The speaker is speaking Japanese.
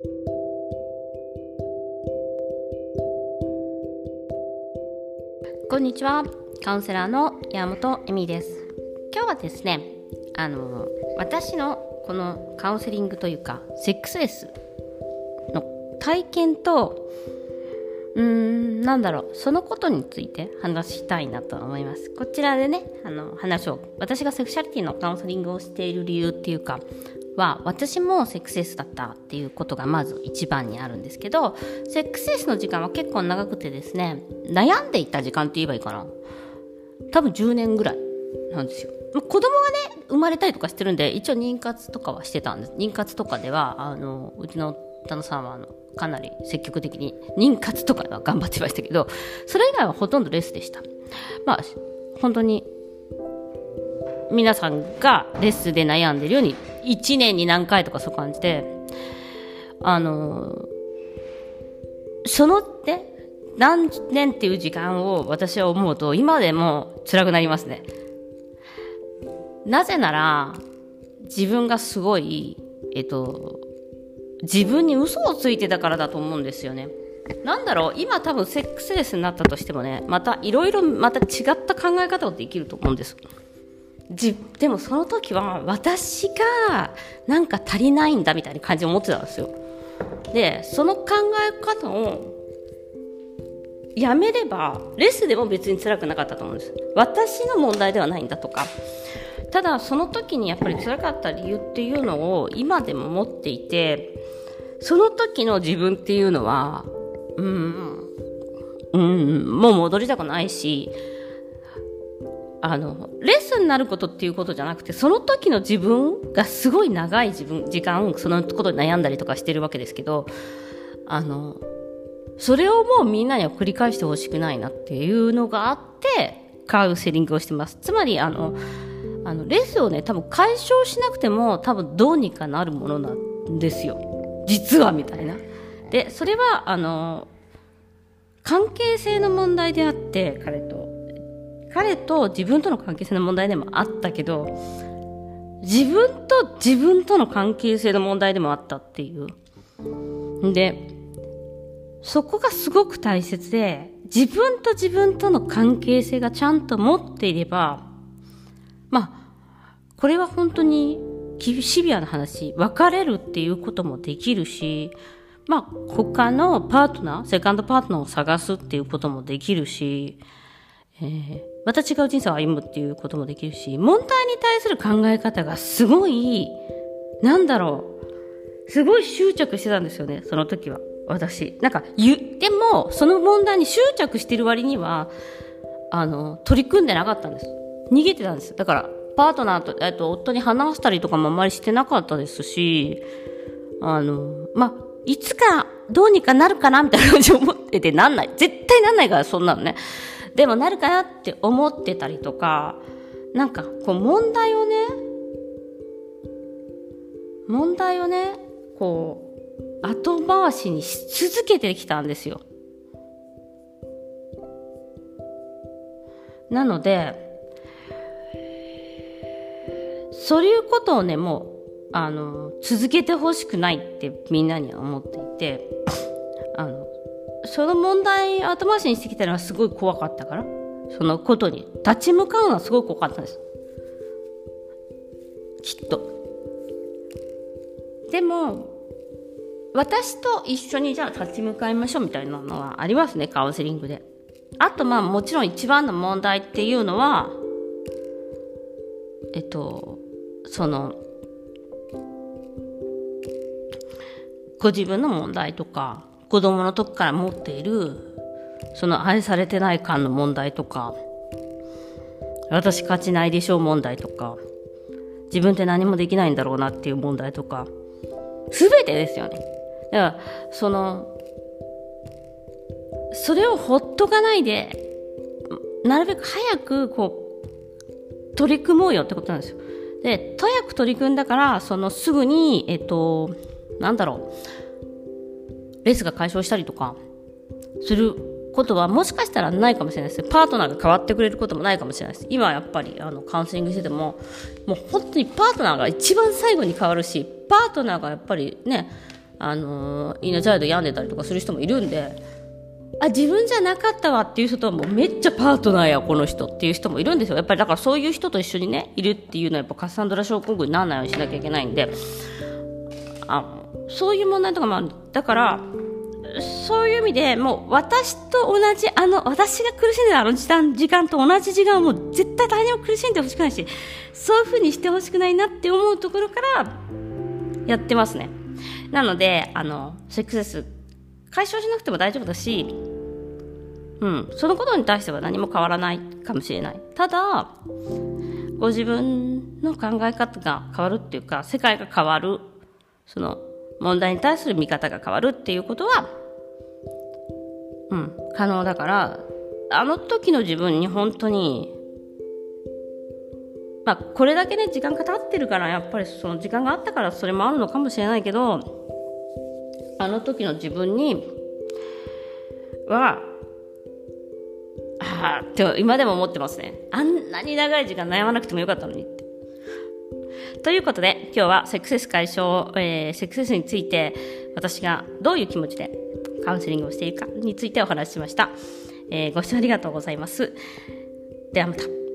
こんにちは。カウンセラーの山本恵美です。今日はですねあの私のこのカウンセリングというかセックスレスの体験とうーんなんだろうそのことについて話したいなと思います。こちらでねあの話を私がセクシャリティのカウンセリングをしている理由っていうかは私もセックスレスだったっていうことがまず一番にあるんですけどセックスレスの時間は結構長くてですね悩んでいた時間って言えばいいかな。多分10年ぐらいなんですよ。子供がね生まれたりとかしてるんで一応妊活とかはしてたんです。妊活とかではあのうちの旦那さんはあのかなり積極的に妊活とかは頑張ってましたけどそれ以外はほとんどレスでした。まあ本当に皆さんがレッスンで悩んでるように1年に何回とかそう感じであのそのね何年っていう時間を私は思うと今でも辛くなりますね。なぜなら自分がすごいえっと自分に嘘をついてたからだと思うんですよね。なんだろう今多分セックスレスになったとしてもねまたいろいろまた違った考え方をできると思うんです。じでもその時は私がなんか足りないんだみたいな感じで思ってたんですよ。でその考え方をやめればレスでも別に辛くなかったと思うんです。私の問題ではないんだとか。ただその時にやっぱり辛かった理由っていうのを今でも持っていてその時の自分っていうのはうんうんもう戻りたくないしあのレッスンになることっていうことじゃなくてその時の自分がすごい長い自分時間そのことに悩んだりとかしてるわけですけどあのそれをもうみんなには繰り返してほしくないなっていうのがあってカウンセリングをしてます。つまりあのあのレスをね多分解消しなくても多分どうにかなるものなんですよ。実はみたいな。でそれはあの関係性の問題であって彼と。彼と自分との関係性の問題でもあったけど自分と自分との関係性の問題でもあったっていう。でそこがすごく大切で自分と自分との関係性がちゃんと持っていればまあこれは本当にシビアな話。別れるっていうこともできるしまあ他のパートナーセカンドパートナーを探すっていうこともできるし、えー、また違う人生を歩むっていうこともできるし問題に対する考え方がすごいなんだろうすごい執着してたんですよねその時は。私。なんか言ってもその問題に執着してる割にはあの取り組んでなかったんです。逃げてたんです。だからパートナーと、えっと、夫に話したりとかもあんまりしてなかったですしあのまあいつかどうにかなるかなみたいな感じで思っててなんない。絶対なんないからそんなのね。でもなるかなって思ってたりとかなんかこう問題をね問題をねこう後回しにし続けてきたんですよ。なのでそういうことをねもうあの続けてほしくないってみんなには思っていてあのその問題後回しにしてきたのはすごい怖かったから。そのことに立ち向かうのはすごい怖かったんです。きっと。でも私と一緒にじゃあ立ち向かいましょうみたいなのはありますねカウンセリングで。あとまあもちろん一番の問題っていうのはえっとそのご自分の問題とか子供の時から持っているその愛されてない感の問題とか私勝ちないでしょう問題とか自分って何もできないんだろうなっていう問題とか全てですよね。だからそのそれをほっとかないでなるべく早くこう取り組もうよってことなんですよ。で早く取り組んだからそのすぐにえっとなんだろう。レースが解消したりとかすることはもしかしたらないかもしれないです。パートナーが変わってくれることもないかもしれないです。今やっぱりあのカウンセリングしててももう本当にパートナーが一番最後に変わるしパートナーがやっぱりねあのー、インナーチャイルド病んでたりとかする人もいるんであ自分じゃなかったわっていう人ともうめっちゃパートナーやこの人っていう人もいるんですよ。やっぱりだからそういう人と一緒にねいるっていうのはやっぱカサンドラ症候群にならないようにしなきゃいけないんであそういう問題とかもあるだからそういう意味でもう私と同じあの私が苦しんでるあの時間時間と同じ時間をもう絶対誰にも苦しんでほしくないしそういうふうにしてほしくないなって思うところからやってますねなのであのセックスレス解消しなくても大丈夫だしうん、そのことに対しては何も変わらないかもしれない。ただ、ご自分の考え方が変わるっていうか、世界が変わる、その問題に対する見方が変わるっていうことは、うん、可能だから、あの時の自分に本当に、まあ、これだけね、時間が経ってるから、やっぱりその時間があったからそれもあるのかもしれないけど、あの時の自分には、ああって今でも思ってますね。あんなに長い時間悩まなくてもよかったのに。ということで、今日はセックセス解消、えー、セックセスについて、私がどういう気持ちでカウンセリングをしているかについてお話ししました。えー、ご視聴ありがとうございます。ではまた。